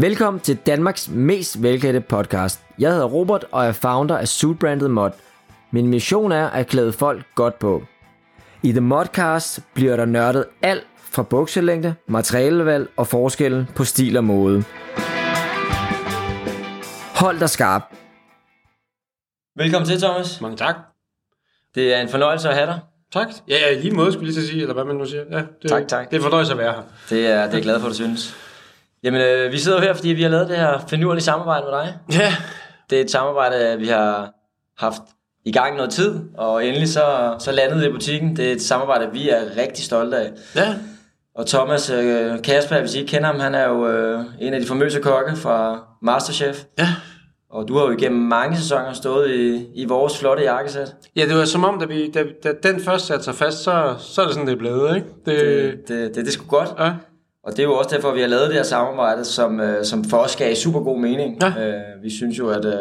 Velkommen til Danmarks mest velklædte podcast. Jeg hedder Robert og er founder af Suitbranded Mod. Min mission er at klæde folk godt på. I The Modcast bliver der nørdet alt fra bukselængde, materialevalg og forskellen på stil og mode. Hold dig skarp. Velkommen til, Thomas. Mange tak. Det er en fornøjelse at have dig. Tak. Ja, ja, lige måde skulle jeg lige til at sige, eller hvad man nu siger. Ja, det, Tak, tak. Det er fornøjelse at være her. Det er, det er jeg glad for, at du synes. Jamen, øh, vi sidder jo her, fordi vi har lavet det her finurlige samarbejde med dig. Ja. Det er et samarbejde, vi har haft i gang noget tid, og endelig så, så landede det i butikken. Det er et samarbejde, vi er rigtig stolte af. Ja. Og Thomas øh, Kasper, hvis I ikke kender ham, han er jo øh, en af de famøse kokke fra Masterchef. Ja. Og du har jo igennem mange sæsoner stået i, i vores flotte jakkesæt. Ja, det var som om, da, vi, da, da den først satte sig fast, så, så er det sådan, det er blevet, ikke? Det, Det, det, det, det er sgu godt. Ja. Og det er jo også derfor, vi har lavet det her samarbejde, som, øh, som for os gav super god mening. Ja. Øh, vi synes jo, at, øh,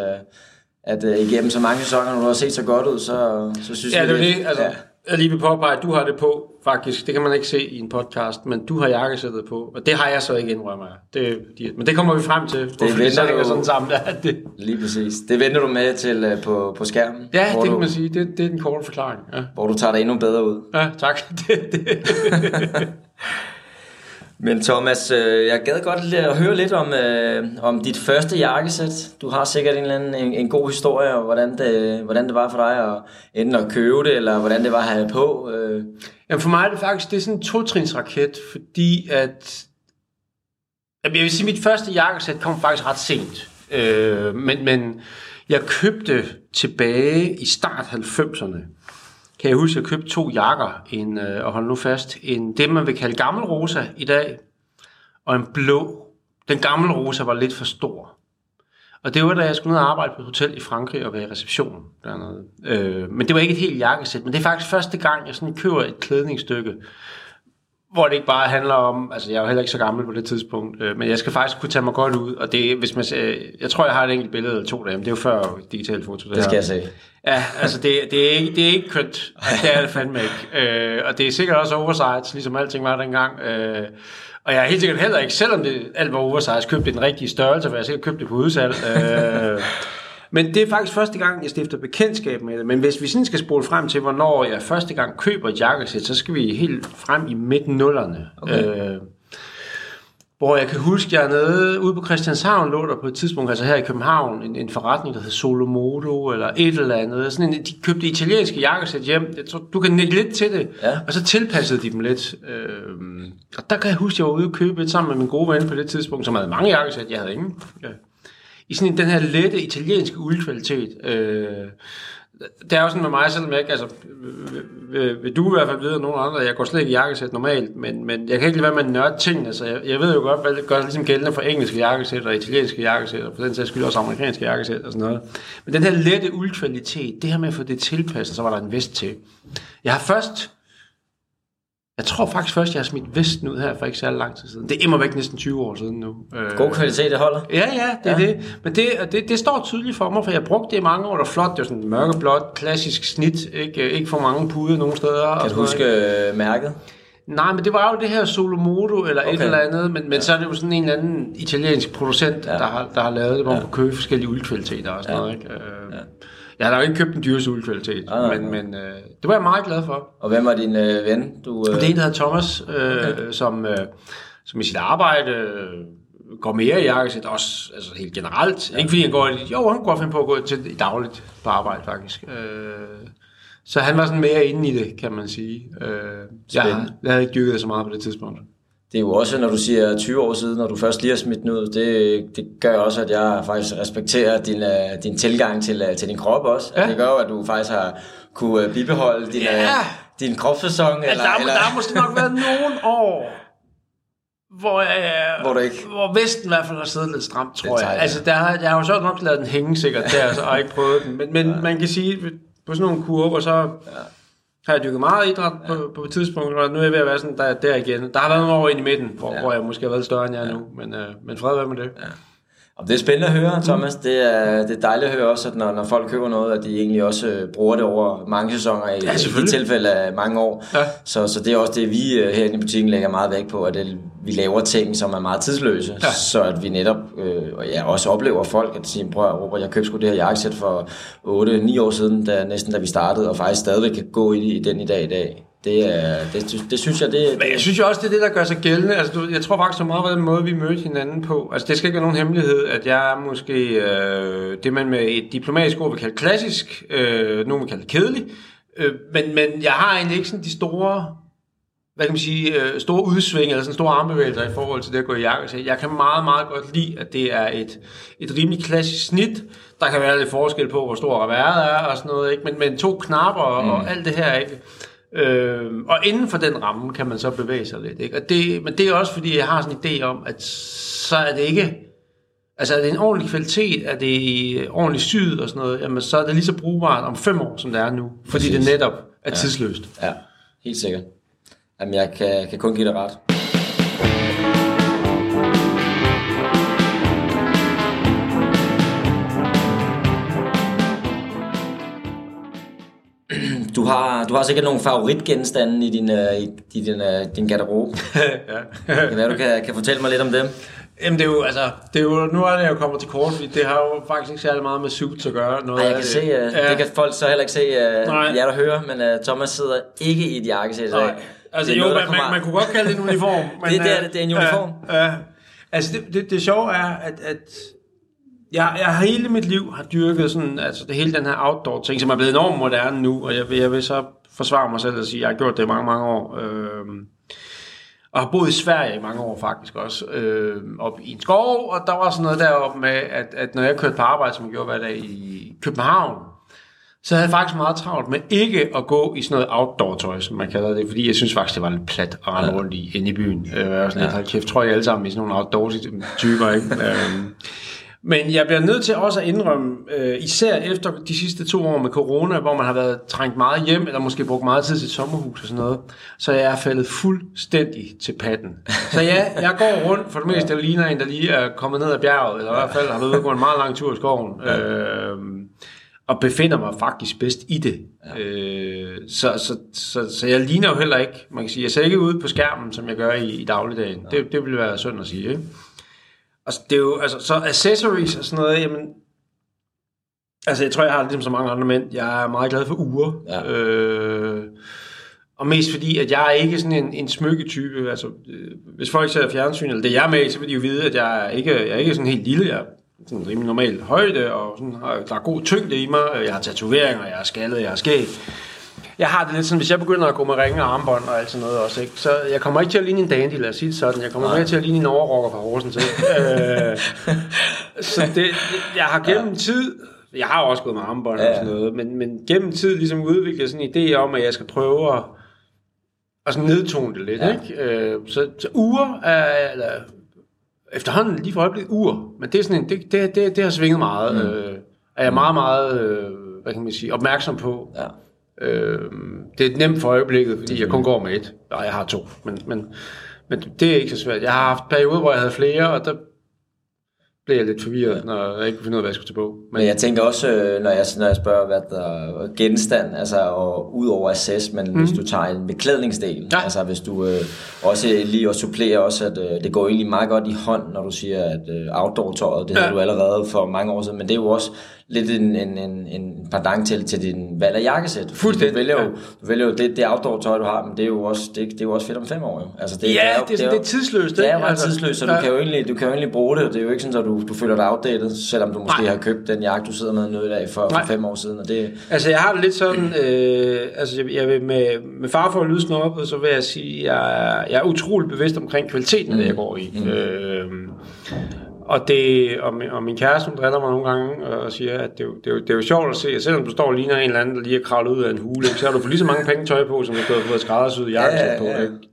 at øh, igennem så mange sæsoner, når du har set så godt ud, så, så synes Ja, vi... det er det. Altså, Ja. Jeg lige vil påpege, at du har det på, faktisk. Det kan man ikke se i en podcast, men du har jakkesættet på. Og det har jeg så ikke indrømmer jeg. Det, fordi- men det kommer vi frem til. hvorfor venter så hænger du- sådan sammen. Ja, det, Lige præcis. Det venter du med til øh, på, på skærmen. ja det du, kan man sige. Det, det er den korte forklaring. Ja, Hvor du tager dig endnu bedre ud. ja tak. Det, det. Men Thomas, øh, jeg gad godt at høre lidt om, øh, om dit første jakkesæt. Du har sikkert en, eller anden, en, en god historie om, hvordan det, hvordan det var for dig at enten at købe det, eller hvordan det var at have på. Øh. Jamen for mig er det faktisk det er sådan en totrinsraket, fordi at... Jamen, Jeg vil sige, at mit første jakkesæt kom faktisk ret sent. Øh, men, men jeg købte tilbage i start 90'erne. Kan jeg huske, at jeg købte to jakker, en, øh, og hold nu fast, en det man vil kalde gammel rosa i dag, og en blå. Den gamle rosa var lidt for stor. Og det var, da jeg skulle ned og arbejde på et hotel i Frankrig og være i receptionen dernede. Øh, men det var ikke et helt jakkesæt, men det er faktisk første gang, jeg sådan køber et klædningsstykke, hvor det ikke bare handler om, altså jeg er jo heller ikke så gammel på det tidspunkt, øh, men jeg skal faktisk kunne tage mig godt ud, og det, hvis man, ser- jeg tror, jeg har et enkelt billede eller to derhjemme, det er jo før digital foto. Det skal jeg se. Ja, altså det, det, er ikke, det er ikke kønt. Altså, det er det fandme ikke. Øh, og det er sikkert også oversize, ligesom alting var dengang. Øh, og jeg er helt sikkert heller ikke, selvom det alt var oversize, købt den rigtige størrelse, for jeg har sikkert købt det på udsalg. Øh, men det er faktisk første gang, jeg stifter bekendtskab med det. Men hvis vi sådan skal spole frem til, hvornår jeg første gang køber et jakkesæt, så skal vi helt frem i midten nullerne. Okay. Øh, hvor jeg kan huske, jeg er nede ude på Christianshavn, lå der på et tidspunkt, altså her i København, en, en forretning, der hed Solomodo, eller et eller andet. Sådan en, de købte italienske jakkesæt hjem. Jeg tror, du kan nikke lidt til det. Ja. Og så tilpassede de dem lidt. Øhm, og der kan jeg huske, at jeg var ude og købe et sammen med min gode ven på det tidspunkt, som havde mange jakkesæt, jeg havde ingen. Ja. I sådan en, den her lette italienske uldkvalitet. Øh, det er jo sådan med mig, selvom jeg ikke, altså, vil, vil, du i hvert fald vide, og nogen andre, jeg går slet ikke i jakkesæt normalt, men, men jeg kan ikke lade være med at nørde tingene, så jeg, jeg ved jo godt, hvad det gør ligesom gældende for engelske jakkesæt og italienske jakkesæt, og på den sags skyld også amerikanske jakkesæt og sådan noget. Men den her lette uldkvalitet, det her med at få det tilpasset, så var der en vest til. Jeg har først, jeg tror faktisk først, jeg har smidt vesten ud her for ikke særlig lang tid siden. Det er immer væk næsten 20 år siden nu. Øh, God kvalitet, det holder. Ja, ja, det er Ja. det. Men det, det, det står tydeligt for mig, for jeg brugte det i mange år. Det var flot, det var sådan mørkeblåt, klassisk snit, ikke, ikke for mange puder nogen steder. Kan du huske noget. øh, mærket? Nej, men det var jo det her Solomodo eller okay. Et eller andet, men, men ja. så er det jo sådan en eller anden italiensk producent, Ja. der, har, der har lavet det, hvor man Ja. kan købe forskellige uldkvaliteter og sådan Ja. noget. Ikke? Øh, Ja. Jeg har da jo ikke købt den dyreste uldkvalitet, nej, men, nej. men øh, det var jeg meget glad for. Og hvem var din øh, ven? Du, øh, Det er en, der hedder Thomas, øh, Okay. som, øh, som i sit arbejde øh, går mere i jakkesæt, også altså helt generelt. Ja. Ikke fordi han går, i- jo, han går finde på at gå til i dagligt på arbejde faktisk. Øh, så han var sådan mere inde i det, kan man sige. Øh, jeg, jeg havde ikke dykket det så meget på det tidspunkt. Det er jo også, når du siger 20 år siden, når du først lige har smidt den ud, det, det gør også, at jeg faktisk respekterer din, øh, din tilgang til, øh, til din krop også. Ja. Ja. Det gør at du faktisk har kunne øh, bibeholde din, Ja. øh, din kropsfæson. Eller, Altså, der, eller, der har måske nok været nogle år, hvor, jeg, Hvor ikke- hvor vesten i hvert fald har siddet lidt stramt, tror jeg. Altså, der har, jeg har jo så nok lavet den hænge sikkert der, så, og ikke prøvet den. Men, men man kan sige, på sådan nogle kurver, så har jeg dykket meget idræt på, på et tidspunkt, og nu er jeg ved at være sådan der, der igen. Der har været nogle år ind i midten, hvor, Ja. ja. hvor jeg måske har været større, end jeg er nu, men, øh, men fred være med det. Ja. Og det er spændende at høre, Thomas. Mm. Det, er, det er dejligt at høre også, at når, når folk køber noget, at de egentlig også øh, bruger det over mange sæsoner, i, ja, i tilfælde af mange år. Ja. Så, så det er også det, vi øh, herinde i butikken lægger meget vægt på, at det, vi laver ting, som er meget tidsløse, ja. så at vi netop øh, ja, også oplever folk, at sige, prøv Robert, jeg købte sgu det her jakkesæt for 8-9 år siden, da, næsten da vi startede, og faktisk stadigvæk kan gå i, i den i dag i dag. Det, er, det, det synes jeg, det, Men jeg synes jo også, det er det, der gør sig gældende. Altså, du, jeg tror faktisk så meget på den måde, vi mødte hinanden på. Altså, det skal ikke være nogen hemmelighed, at jeg er måske øh, det, man med et diplomatisk ord vil kalde klassisk, øh, nogen vil kalde kedelig. Øh, men, men jeg har egentlig ikke sådan de store hvad kan man sige, øh, store udsving eller sådan store armbevægelser i forhold til det at gå i jakke. Jeg kan meget, meget godt lide, at det er et, et rimelig klassisk snit. Der kan være lidt forskel på, hvor stor reværet er og sådan noget, ikke? Men, men to knapper mm. og alt det her, ikke? Øh, og inden for den ramme kan man så bevæge sig lidt. Ikke? Og det, men det er også fordi, jeg har sådan en idé om, at så er det ikke... Altså er det en ordentlig kvalitet, er det ordentligt syet og sådan noget, jamen så er det lige så brugbart om fem år, som det er nu. Fordi Præcis. det netop er tidsløst. Ja, helt sikkert. Jamen jeg kan, kan kun give dig ret. Du har, du har sikkert nogle favoritgenstande i din, uh, i, i din, uh, din garderobe. ja. kan være, du kan, kan fortælle mig lidt om dem? Jamen det er jo, altså, det er jo, nu er det jo kommet til kort, fordi det har jo faktisk ikke særlig meget med suits at gøre. Noget Nej, jeg kan det. se, uh, ja. det kan folk så heller ikke se, uh, Nej. jer der hører, men uh, Thomas sidder ikke i et jakkesæt. Nej, altså jo, noget, man, man, man, kunne godt kalde det en uniform. Men, det, det, er, det, det er en uniform. Ja, ja. Altså det, det, det sjove er, at, at jeg, jeg har hele mit liv har dyrket sådan, altså det hele den her outdoor ting, som er blevet enormt moderne nu, og jeg, jeg vil så forsvare mig selv og sige, at jeg har gjort det i mange, mange år. Øh, og har boet i Sverige i mange år faktisk også, øh, op i en skov, og der var sådan noget deroppe med, at, at når jeg kørte på arbejde, som jeg gjorde hver dag i København, så havde jeg faktisk meget travlt med ikke at gå i sådan noget outdoor-tøj, som man kalder det, fordi jeg synes faktisk, det var lidt plat at rende rundt i, inde i byen. Øh, jeg var sådan ja. lidt, kæft, tror jeg alle sammen i sådan nogle outdoor-typer, ikke? øh, men jeg bliver nødt til også at indrømme, øh, især efter de sidste to år med corona, hvor man har været trængt meget hjem, eller måske brugt meget tid til et sommerhus og sådan noget, så jeg er faldet fuldstændig til patten. Så ja, jeg går rundt, for det meste jeg ligner en, der lige er kommet ned ad bjerget, eller i hvert fald har været ude og gå en meget lang tur i skoven. Øh, og befinder mig faktisk bedst i det. Øh, så, så, så, så jeg ligner jo heller ikke, man kan sige, jeg ser ikke ud på skærmen, som jeg gør i, i dagligdagen. Det, det vil være synd at sige, ikke? Altså, det er jo, altså, så accessories og sådan noget, jamen, altså, jeg tror, jeg har det ligesom så mange andre mænd. Jeg er meget glad for uger. Ja. Øh, og mest fordi, at jeg er ikke sådan en, en smykketype. Altså, øh, hvis folk ser fjernsyn, eller det jeg er med så vil de jo vide, at jeg er ikke, jeg er ikke sådan helt lille. Jeg er sådan rimelig normal højde, og sådan, der er god tyngde i mig. Jeg har tatoveringer, jeg er skaldet, jeg er skæg jeg har det lidt sådan, hvis jeg begynder at gå med ringe og armbånd og alt sådan noget også, ikke? så jeg kommer ikke til at ligne en dandy, lad os sige det sådan. Jeg kommer mere til at ligne en overrocker fra Horsens. øh, så det, jeg har gennem ja. tid, jeg har også gået med armbånd ja. og sådan noget, men, men gennem tid ligesom udviklet sådan en idé om, at jeg skal prøve at, at sådan nedtone det lidt. Ja. Ikke? Øh, så, så uger er, eller efterhånden lige for øjeblikket uger, men det er sådan en, det, det, det, det har svinget meget. Mm. Øh, er jeg meget, meget, øh, hvad kan man sige, opmærksom på. Ja. Øh, det er nemt for øjeblikket, fordi jeg kun går med et. Nej, jeg har to, men, men, men det er ikke så svært. Jeg har haft perioder, hvor jeg havde flere, og der blev jeg lidt forvirret, når jeg ikke kunne finde ud af, hvad jeg skulle til på. Men, men jeg tænker også, øh, når jeg, når jeg spørger, hvad der genstand, altså og ud over assess, men mm. hvis du tager en beklædningsdel, ja. altså hvis du øh, også lige og supplerer også, at øh, det går egentlig meget godt i hånd, når du siger, at øh, outdoor-tøjet, det ja. havde du allerede for mange år siden, men det er jo også lidt en, en, en, en pendant til, til din valg af jakkesæt. Fuldstændig. Du vælger jo, du vælger jo det, det outdoor tøj, du har, men det er jo også, det, det er jo også fedt om fem år. Jo. Altså, det, ja, det er, jo, det, er, det, er, det er tidsløst. Det er jo ret altså, tidsløst, så ja. du, kan jo egentlig, du kan jo egentlig bruge det. Det er jo ikke sådan, at du, du føler dig outdated, selvom du måske Nej. har købt den jakke, du sidder med nu i dag for, for fem år siden. Og det, altså jeg har det lidt sådan, øh, altså jeg, jeg vil med, med far for at lyde op, så vil jeg sige, jeg er, jeg er utrolig bevidst omkring kvaliteten af det, jeg mm. går i. Mm. Øh, og, det, og, min, og min kæreste, hun driller mig nogle gange og siger, at det, det, det, det er jo sjovt at se, at selvom du står og ligner en eller anden, der lige er kravlet ud af en hule, så har du fået lige så mange penge tøj på, som du har fået skræddersyet jakkesæt ja, ja, ja, på.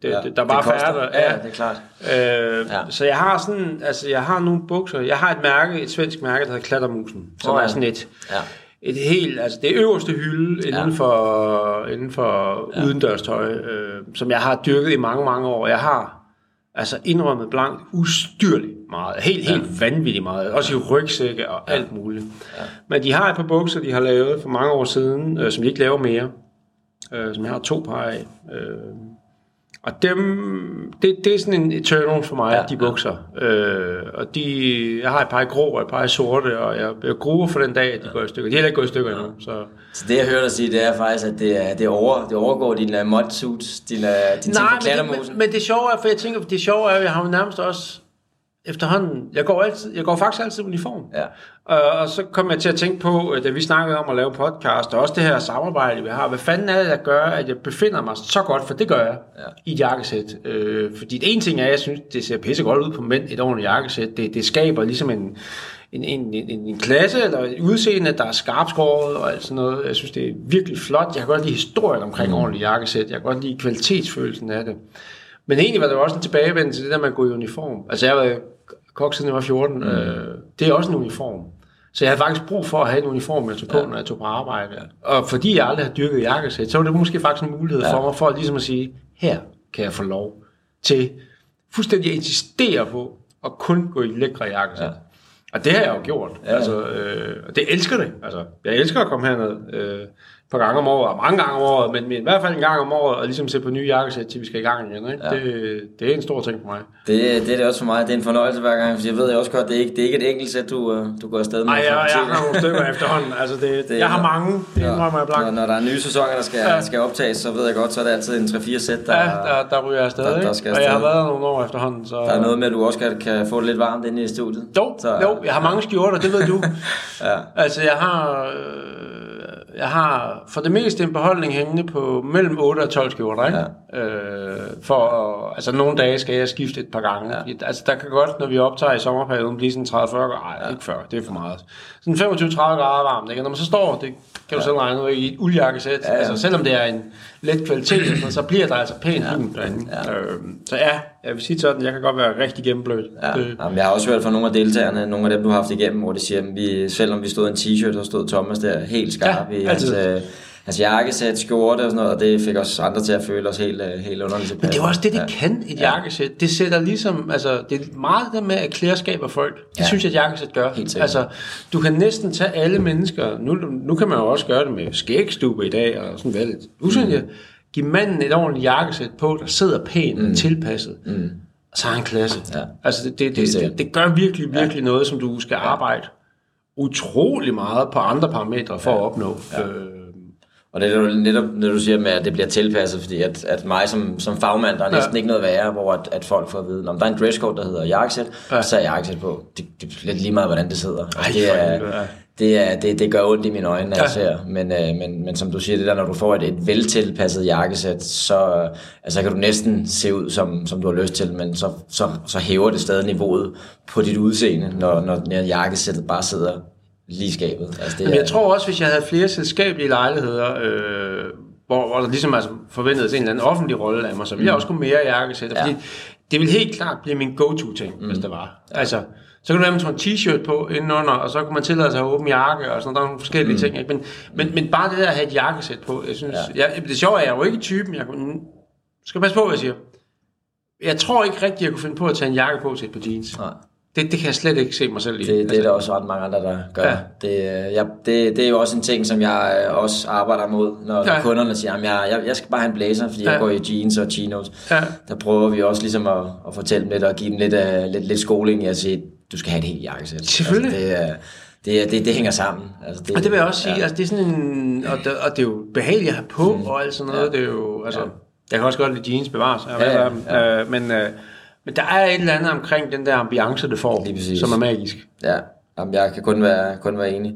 Det, ja, det, der er bare færre der. Ja, ja, det er klart. Øh, ja. Så jeg har sådan, altså jeg har nogle bukser, jeg har et mærke, et svensk mærke, der hedder Klattermusen, som oh, ja. er sådan et, ja. et helt, altså det øverste hylde inden ja. for, inden for ja. udendørstøj, øh, som jeg har dyrket i mange, mange år. Jeg har altså indrømmet blankt ustyrligt meget. Helt, helt vanvittigt meget. Også i rygsække og alt muligt. Men de har et par bukser, de har lavet for mange år siden, øh, som de ikke laver mere. Øh, som jeg har to par af. Øh, og dem, det, det er sådan en eternal for mig, ja, de bukser. Ja. Øh, og de, jeg har et par i grå og et par i sorte, og jeg, jeg gruer for den dag, at de ja. går i stykker. De er heller ikke gået i stykker endnu. Så. så det jeg hører dig sige, det er faktisk, at det, er, det, over, det overgår dine uh, mod suits, dine, uh, dine Nej, ting men, men, men, det sjove er, for jeg tænker, det sjove er, at jeg har jo nærmest også efterhånden, jeg går, altid, jeg går faktisk altid i uniform. Ja. Uh, og så kom jeg til at tænke på, da vi snakkede om at lave podcast, og også det her samarbejde, vi har. Hvad fanden er det, der gør, at jeg befinder mig så godt, for det gør jeg, ja. i et jakkesæt. Uh, fordi det ene ting er, at jeg synes, det ser pisse godt ud på mænd, et ordentligt jakkesæt. Det, det skaber ligesom en, en, en, en, en klasse, eller et udseende, der er skarpskåret og alt sådan noget. Jeg synes, det er virkelig flot. Jeg kan godt lide historien omkring mm. ordentligt jakkesæt. Jeg kan godt lide kvalitetsfølelsen af det. Men egentlig var det også en tilbagevendelse til det der med at gå i uniform. Altså jeg var kok siden jeg var 14. Mm. Øh, det er også en uniform. Så jeg havde faktisk brug for at have en uniform, jeg tog på, ja. når jeg tog på arbejde. Og fordi jeg aldrig har dyrket jakkesæt, så var det måske faktisk en mulighed ja. for mig, for at ligesom at sige, her kan jeg få lov til fuldstændig at insistere på at kun gå i lækre jakkesæt. Ja. Og det har jeg jo gjort. Ja. Altså, øh, og det elsker det. Altså, jeg elsker at komme herned. Øh, par gange om året, og mange gange om året, men, men i hvert fald en gang om året, og ligesom se på nye jakkesæt, til vi skal i gang igen. Ikke? Ja. Det, det er en stor ting for mig. Det, det er det også for mig. Det er en fornøjelse hver gang, for jeg ved også godt, det er ikke, det er ikke et enkelt sæt, du, øh, du går afsted med. Nej, jeg, jeg, har nogle stykker efterhånden. Altså det, det, jeg har mange, det ja, jeg Når, når der er nye sæsoner, der skal, ja. skal optages, så ved jeg godt, så er det altid en 3-4 sæt, der, ja, der, der ryger afsted. Der, der skal afsted. Og jeg har været nogle år efterhånden. Så... Der er noget med, at du også kan, kan få det lidt varmt inde i studiet. Jo, så, jo jeg har mange skjorter, det ved du. ja. Altså jeg har... Øh, jeg har for det meste en beholdning hængende på mellem 8 og 12 skjorter, ikke? Ja. Øh, for, altså nogle dage skal jeg skifte et par gange. Ja. Altså der kan godt, når vi optager i sommerperioden, blive sådan 30-40 grader. Nej, ikke 40, det er for meget. Sådan 25-30 grader varmt, ikke? Og når man så står, det kan du ja. selv regne ud, i et uldjakkesæt, ja, ja. altså selvom det er en let kvalitet, så bliver der altså pænt ja. derinde. Ja. Øh, så ja, jeg vil sige sådan, jeg kan godt være rigtig gennemblødt. Ja. Det. Jamen, jeg har også hørt fra nogle af deltagerne, nogle af dem, du har haft igennem, hvor de siger, at vi, selvom vi stod i en t-shirt, så stod Thomas der helt skarp ja, i hans, øh, hans jakkesæt, skjorte og sådan noget, og det fik os andre til at føle os helt, øh, helt underligt Men det er også det, det ja. kan, et ja. jakkesæt. Det sætter ligesom, altså, det er meget det med at klærskaber folk. Det ja. synes jeg, et jakkesæt gør. Helt altså, du kan næsten tage alle mennesker, nu, nu kan man jo også gøre det med skægstube i dag, og sådan hvad Nu synes mm. give manden et ordentligt jakkesæt på, der sidder pænt mm. og tilpasset. Mm så har han klasse. Ja. Altså det, det, det, det, det gør virkelig, virkelig ja. noget, som du skal arbejde utrolig meget på andre parametre for ja. at opnå. Ja. Øh, og det er jo netop, når du siger med, at det bliver tilpasset, fordi at, at mig som, som fagmand, der er næsten ja. ikke noget værre, hvor at, at folk får at vide, om der er en dresscode, der hedder jakkesæt, ja. så er jakkesæt på. Det, det er lidt lige meget, hvordan det sidder. Ej, det, er, det, er, det, det gør ondt i mine øjne, når ja. jeg ser. Men, øh, men, men som du siger, det der, når du får et, et veltilpasset jakkesæt, så altså, kan du næsten se ud, som, som du har lyst til, men så, så, så hæver det stadig niveauet på dit udseende, når, når jakkesættet bare sidder lige skabet. Altså, det Men jeg er... tror også, hvis jeg havde flere selskabelige lejligheder, øh, hvor, hvor der ligesom altså forventedes en eller anden offentlig rolle af mig, så ville mm. jeg også gå mere jakkesæt. Ja. Fordi det vil helt klart blive min go-to-ting, mm. hvis det var. Ja. Altså, så kan du være med en t-shirt på indenunder, og så kan man tillade sig at åbne jakke, og sådan der er nogle forskellige mm. ting. Ikke? Men, men, men bare det der at have et jakkesæt på, jeg synes, ja. jeg, det sjove er, at jeg er jo ikke typen, jeg kunne, skal passe på, hvad jeg siger. Jeg tror ikke rigtigt, jeg kunne finde på at tage en jakke på til et par jeans. Nej. Det, det kan jeg slet ikke se mig selv i. Det, det altså. er der også ret mange andre, der gør. Ja. Det, jeg, det, det er jo også en ting, som jeg øh, også arbejder mod, når ja. kunderne siger, at jeg, jeg, jeg skal bare have en blazer, fordi ja. jeg går i jeans og chinos. Ja. Der prøver vi også ligesom at, at fortælle dem lidt og give dem lidt, uh, lidt, lidt skoling i at sige, du skal have et helt jakkesæt. Selvfølgelig. Altså, det, det, det, det hænger sammen. Altså, det, og det vil jeg også sige, ja. altså, det er sådan en, og det, og det er jo behageligt at have på, mm. og alt sådan noget, ja. det er jo, altså, ja. jeg kan også godt lide jeans bevares, ja, ja, ja. Øh, men, øh, men der er et eller andet omkring den der ambiance, det får, som er magisk. Ja, Jamen, jeg kan kun være, kun være enig.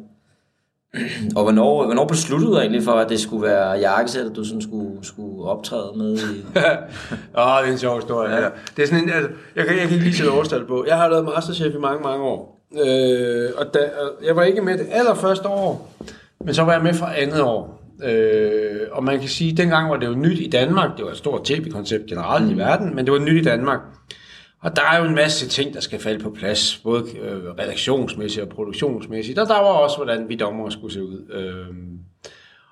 Og hvornår, hvornår besluttede du egentlig for, at det skulle være jakkesættet, du sådan skulle, skulle optræde med? I... Åh, det er en sjov historie. Ja. Ja. Det er sådan en, altså, jeg, kan, jeg kan ikke lige sætte årstal på. Jeg har lavet Masterchef i mange, mange år. Øh, og da, jeg var ikke med det allerførste år, men så var jeg med fra andet år. Øh, og man kan sige, at dengang var det jo nyt i Danmark. Det var et stort tv-koncept generelt mm. i verden, men det var nyt i Danmark. Og der er jo en masse ting, der skal falde på plads, både øh, redaktionsmæssigt og produktionsmæssigt, og der var også, hvordan vi dommer skulle se ud. Øh,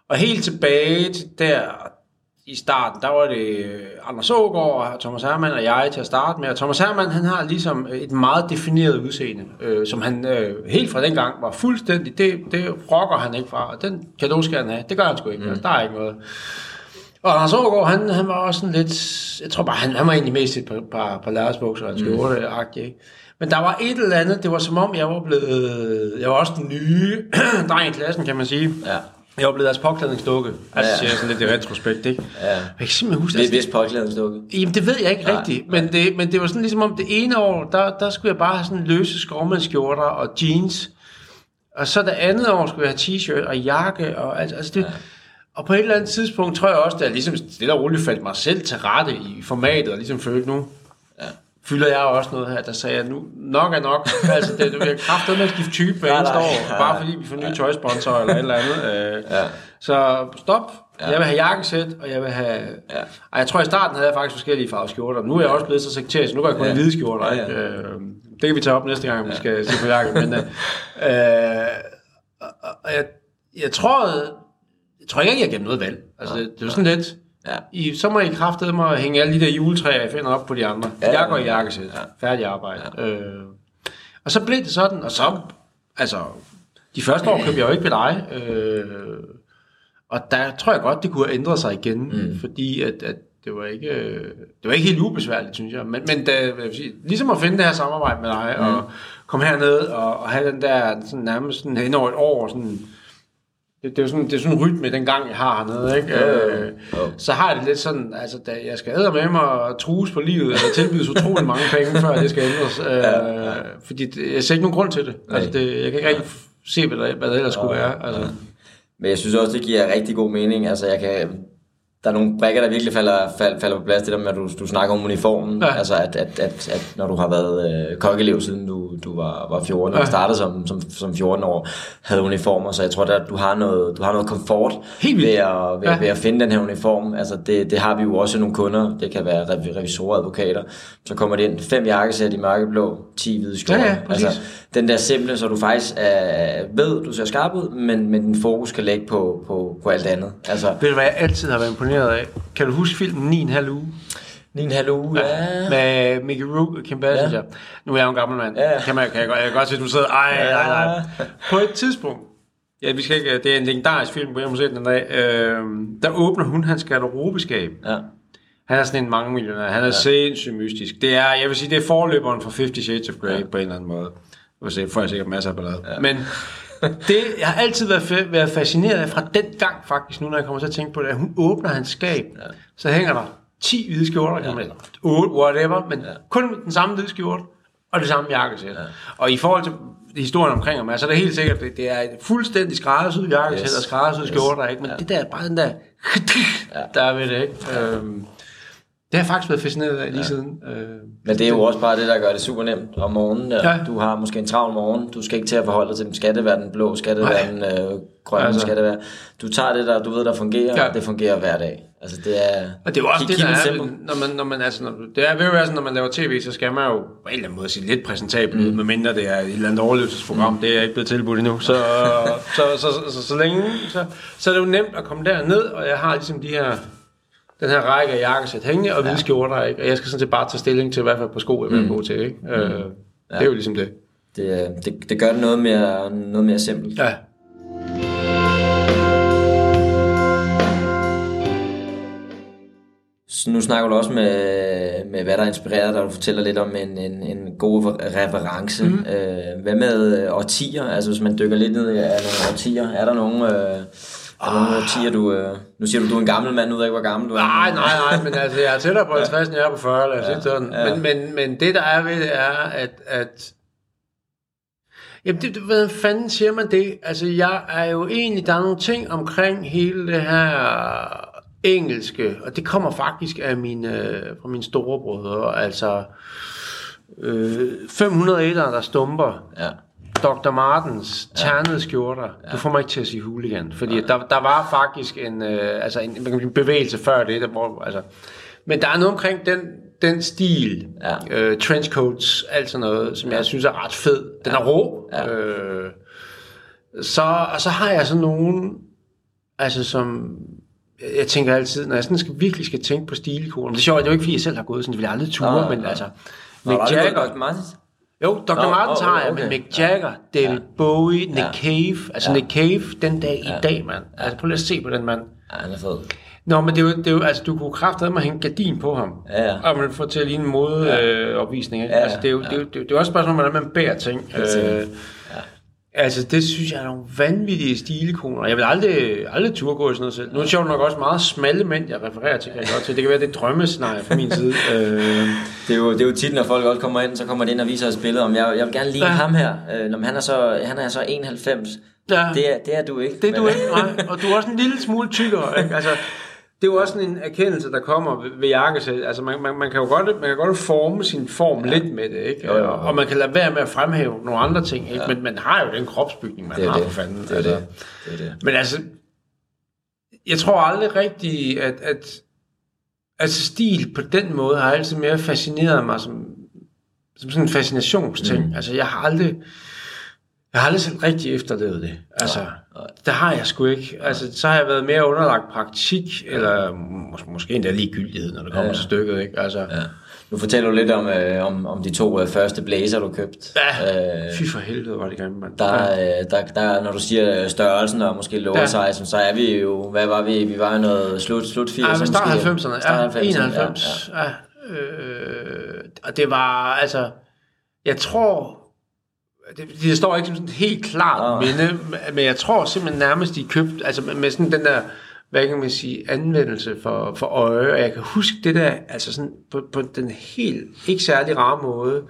og helt tilbage til der, i starten, der var det øh, Anders Ågaard og Thomas Hermann og jeg til at starte med. Og Thomas Hermann, han har ligesom et meget defineret udseende, øh, som han øh, helt fra den gang var fuldstændig, det, det rocker han ikke fra, og den kan skal han have. Det gør han sgu ikke, mm. altså, der er ikke noget. Og Anders Ågaard, han, han var også sådan lidt, jeg tror bare, han, han var egentlig mest et par, par, par lærresbukser og en skjorte-agtig, ikke? Men der var et eller andet, det var som om, jeg var blevet, jeg var også den nye dreng i klassen, kan man sige. Ja. Jeg blevet deres påklædningsdukke. Altså, Ja. jeg sådan lidt i retrospekt, ikke? Ja. Jeg kan simpelthen huske, Det er vist påklædningsdukke. Jamen, det ved jeg ikke Nej, rigtigt, men det, men det var sådan ligesom om det ene år, der, der skulle jeg bare have sådan løse skovmandsskjorter og jeans, og så det andet år skulle jeg have t-shirt og jakke, og altså, altså det, ja. og på et eller andet tidspunkt tror jeg også, at jeg ligesom stille og roligt faldt mig selv til rette i formatet, og ligesom følte nu, Ja. Fylder jeg også noget her, der sagde jeg, nu nok er nok, altså det, det er kraftigt med at skifte type hver eneste år, Ja. bare fordi vi får nye tøjsponsor eller et eller andet. Øh, Ja. så stop. Ja. Ja. Jeg vil have jakkesæt, og jeg vil have... Ja. Ej, jeg tror, i starten havde jeg faktisk forskellige farver skjorter. Nu er jeg også blevet så sekterisk, nu går jeg kun Ja. hvide skjorter. Ja, Ja, ja. ja. Øh, det kan vi tage op næste gang, vi skal se på jakken. Men, øh, øh, jeg, jeg tror... Jeg tror ikke, jeg giver noget valg. Altså, det, det er jo sådan lidt... Ja. I, så må I kraftede mig at hænge alle de der juletræer, jeg finder op på de andre. Ja, jeg går i ja. jakkesæt. Ja. Færdig arbejde. Ja. Øh, og så blev det sådan, og så... Altså, de første år købte jeg jo ikke ved dig. Øh, og der tror jeg godt, det kunne have ændret sig igen, mm. fordi at, at det var ikke øh, det var ikke helt ubesværligt, synes jeg. Men, men da, jeg sige, ligesom at finde det her samarbejde med dig, mm. og komme herned og, og have den der sådan nærmest sådan hen over et år, sådan, det, det, er jo sådan, det er sådan en rytme, den gang jeg har hernede, ikke? Jo, jo, Øh, jo. så har jeg det lidt sådan, altså, da jeg skal æde med mig og trues på livet, eller tilbydes utrolig mange penge, før det skal ændres. Øh, Ja, ja. Fordi det, jeg ser ikke nogen grund til det. Altså, det jeg kan ikke rigtig se, hvad der, hvad der ellers skulle være. Altså. Men jeg synes også, det giver rigtig god mening. Altså, jeg kan, der er nogle brækker, der virkelig falder, falder, falder på plads. Det der med, at du, du snakker om uniformen. Ja. Altså, at, at, at, at, når du har været øh, kokkelev, siden du, du var, var 14, Ja. og startede som, som, som 14 år, havde uniformer. Så jeg tror, at du har noget, du har noget komfort Helt vildt. ved at, ved, Ja. ved at finde den her uniform. Altså, det, det har vi jo også nogle kunder. Det kan være rev- revisorer, advokater. Så kommer det ind fem jakkesæt i mørkeblå, 10 hvide skjorter. Ja, ja, præcis. altså, den der simple, så du faktisk er, ved, du ser skarp ud, men, men din fokus kan ligge på, på, på alt andet. Altså, Ved du, hvad jeg altid har været imponeret af? Kan du huske filmen 9,5 uge? 9,5 uge, ja. Med Mickey Rourke og Kim Basinger. Ja. Nu er jeg jo en gammel mand. Ja, ja. Kan, man, kan jeg, godt- jeg kan godt se, at du sidder... Ej, Ja. nej, nej. På et tidspunkt, ja, vi skal ikke, det er en legendarisk film, hvor jeg må se den en dag, øh, der åbner hun hans garderobeskab. ja. Han er sådan en mange millionær. Han er ja. sindssygt mystisk. Det er, jeg vil sige, det er forløberen for 50 Shades of Grey ja. på en eller anden måde. Se, får jeg sikkert masser af ballade. Ja. Men det, jeg har altid været, været fascineret af fra den gang faktisk, nu når jeg kommer til at tænke på det, at hun åbner hans skab, ja. så hænger der 10 hvide skjorter, ja. eller 8, whatever, men ja. kun den samme hvide skjorte, og det samme jakkesæt. Ja. Og i forhold til historien omkring ham, så er det helt sikkert, det, det er et fuldstændig skræddersyet jakkesæt Yes. yes. og skræddersyet Yes. skjorter, ikke? Men ja. det der, bare den der, der er ved det, ikke? Ja. Øhm, det har jeg faktisk været fascineret af lige ja. siden. Øh, Men det er jo også bare det, der gør det super nemt om morgenen. Der. Ja. Du har måske en travl morgen. Du skal ikke til at forholde dig til den skatteverden blå, skatteverden øh, grønne, Altså. altså. skatteverden. Du tager det, der du ved, der fungerer, Ja. og det fungerer hver dag. Altså det er... Og det er jo også det, der er, når man, når man, altså, når, det er ved at være sådan, når man laver tv, så skal man jo på en eller anden måde sige lidt præsentabel ud, medmindre det er et eller andet overlevelsesprogram, mm. det er ikke blevet tilbudt endnu. Så, så, så, så, så, så, længe, så, så er det jo nemt at komme derned, og jeg har ligesom de her, den her række af jakkesæt hængende og hvide ja. skjorter, ikke? og jeg skal sådan set bare tage stilling til, hvad for på sko jeg vil mm. gå til. Ikke? Øh, det er jo ligesom det. Det, er- det, det gør det noget mere, noget mere simpelt. Ja. Så nu snakker du også med, med hvad der inspirerer dig, du fortæller lidt om en, en, en god reference. Mm. Øh, hvad med øh, årtier? Altså hvis man dykker lidt ned i nogle årtier, er der nogle, øh, er der nogle årtier, du... Øh, nu siger du, du er en gammel mand, nu ved jeg ikke, hvor gammel du er. Nej, nej, nej, men altså, jeg er tættere på 50, end jeg er på 40, lad os sige sådan. ja. Men, men, men det, der er ved det, er, at... at Jamen, det, hvad fanden siger man det? Altså, jeg er jo egentlig, der er nogle ting omkring hele det her engelske, og det kommer faktisk af mine, fra mine storebrødre, altså øh, 501'ere, der stumper, Ja. Dr. Martens ternede skjorter. Ja. Du får mig ikke til at sige hooligan, fordi der, der var faktisk en, øh, altså en, en bevægelse før det, der, hvor, altså, men der er noget omkring den, den stil, Ja. øh, trenchcoats, alt sådan noget, som jeg synes er ret fed. Den er rå. Ja. Øh, så, og så har jeg sådan nogen, altså som, jeg, tænker altid, når jeg sådan skal, virkelig skal tænke på stilikoner, det er sjovt, det er jo ikke fordi, jeg selv har gået sådan, det vil jeg aldrig ture, Nå, men nå. altså, Nå, der Mick er Jagger? Jo, Dr. Nå, Martens åh, har jeg, okay. men Mick Jagger, David Bowie, Nick Ja. Cave, altså Nick Cave den dag i dag, mand. Altså prøv lige at se på den mand. Ja, han er fed. Nå, men det er jo, det er jo altså, du kunne kraftedeme med at hænge gardin på ham. Ja, ja. Og man får til at ligne en modeopvisning. Øh, opvisning, ikke? Ja, altså, det er jo, det er jo, det er jo, det er jo også et spørgsmål, hvordan man bærer ting. Øh, Altså, det synes jeg er nogle vanvittige stilikoner. Jeg vil aldrig, aldrig turde gå i sådan noget selv. Nu er det sjovt nok også meget smalle mænd, jeg refererer til. Kan jeg godt til. Det kan være, det er drømmescenarie fra min side. Øh, Det er, jo, det er jo tit, når folk også kommer ind, så kommer de ind og viser os billeder om, jeg, jeg vil gerne ligne Ja. ham her. Øh, når han, er så, han er så 91. Ja. Det, er, det er du ikke. det er du men- ikke, nej. Og du er også en lille smule tykkere. Ikke? Altså, det er jo også sådan en erkendelse, der kommer ved- ved jakkesæt. Altså, man, man, man kan jo godt, man kan godt forme sin form ja. lidt med det, ikke? Jo, jo, jo. Og, man kan lade være med at fremhæve nogle andre ting, ikke? Ja. Men man har jo den kropsbygning, man Det har det. for fanden. Det er altså. det. det, er det. Men altså, jeg tror aldrig rigtigt, at, at altså stil på den måde har altid mere fascineret mig som, som sådan en fascinationsting. Mm. Altså, jeg har aldrig, jeg har aldrig selv rigtig efterlevet det. Altså, nej. det har jeg sgu ikke. Altså, så har jeg været mere underlagt praktik, eller mås- måske endda ligegyldighed, når det kommer Ja. ja. til stykket, ikke? Altså, ja. Ja. Nu fortæller du lidt om, øh, om, om de to øh, første blazer, du købte. ja. Øh, Fy for helvede, var det grimme, mand. der, øh, der, der, når du siger størrelsen og måske lower Ja. så er vi jo, hvad var vi? Vi var jo noget slut, slut 80'erne Ja, men start måske. 90'erne. Ja, Start 90'erne, 91. Ja, ja. Øh, og det var, altså, jeg tror, det, det står ikke som sådan et helt klart Nå. minde, men jeg tror simpelthen nærmest, de købte, altså med- sådan den der, hvad kan man sige, anvendelse for, for øje, og jeg kan huske det der, altså sådan på, på den helt, ikke særlig rare måde,